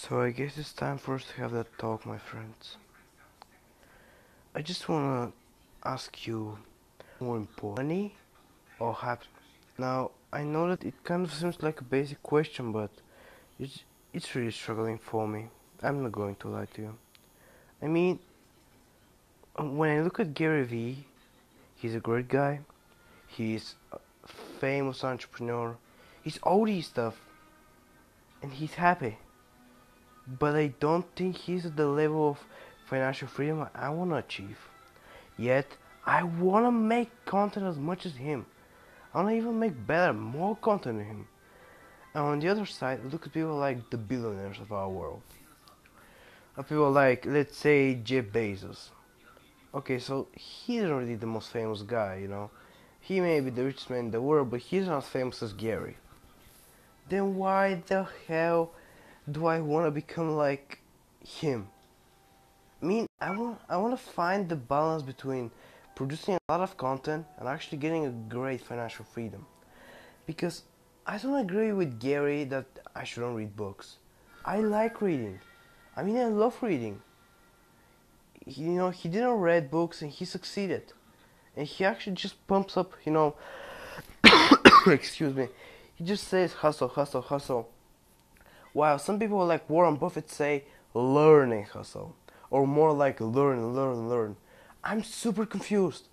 So I guess it's time for us to have that talk, my friends. I just wanna ask you more important money or happiness? Now I know that it kind of seems like a basic question, but it's it's really struggling for me. I'm not going to lie to you. I mean, when I look at Gary Vee, he's a great guy. He's a famous entrepreneur. He's all these stuff, and he's happy but I don't think he's at the level of financial freedom I want to achieve. Yet, I want to make content as much as him. I want to even make better, more content than him. And on the other side, look at people like the billionaires of our world. people like, let's say, Jeff Bezos. Okay, so he's already the most famous guy, you know. He may be the richest man in the world, but he's not as famous as Gary. Then why the hell do I want to become like him? I mean, I want I want to find the balance between producing a lot of content and actually getting a great financial freedom. Because I don't agree with Gary that I shouldn't read books. I like reading. I mean, I love reading. You know, he didn't read books and he succeeded. And he actually just pumps up, you know, excuse me. He just says hustle, hustle, hustle while some people like Warren Buffett say learning hustle, or more like learn, learn, learn. I'm super confused.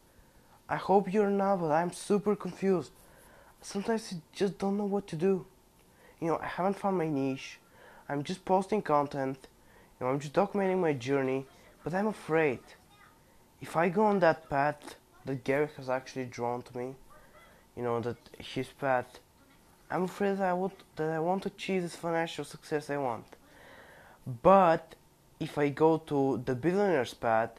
I hope you're not, but I'm super confused. Sometimes I just don't know what to do. You know, I haven't found my niche. I'm just posting content. You know, I'm just documenting my journey, but I'm afraid. If I go on that path that Gary has actually drawn to me, you know, that his path I'm afraid that I want that I want to achieve this financial success I want. But if I go to the billionaire's path,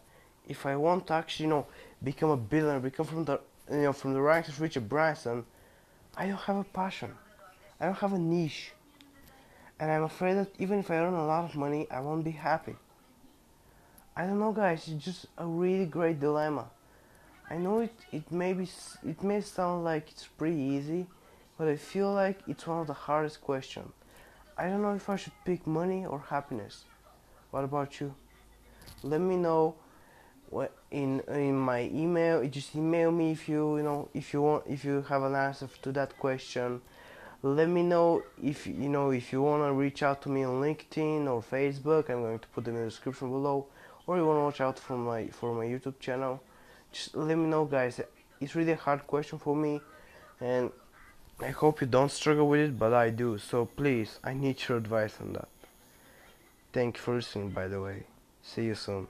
if I want to actually, you know, become a billionaire, become from the you know from the ranks of Richard Branson, I don't have a passion. I don't have a niche. And I'm afraid that even if I earn a lot of money, I won't be happy. I don't know, guys. It's just a really great dilemma. I know it. It may be. It may sound like it's pretty easy, but I feel like it's one of the hardest questions. I don't know if I should pick money or happiness. What about you? Let me know in in my email. Just email me if you you know if you want if you have an answer to that question. Let me know if you know if you want to reach out to me on LinkedIn or Facebook. I'm going to put them in the description below. Or you want to watch out for my for my YouTube channel. Just let me know, guys. It's really a hard question for me, and I hope you don't struggle with it, but I do. So please, I need your advice on that. Thank you for listening, by the way. See you soon.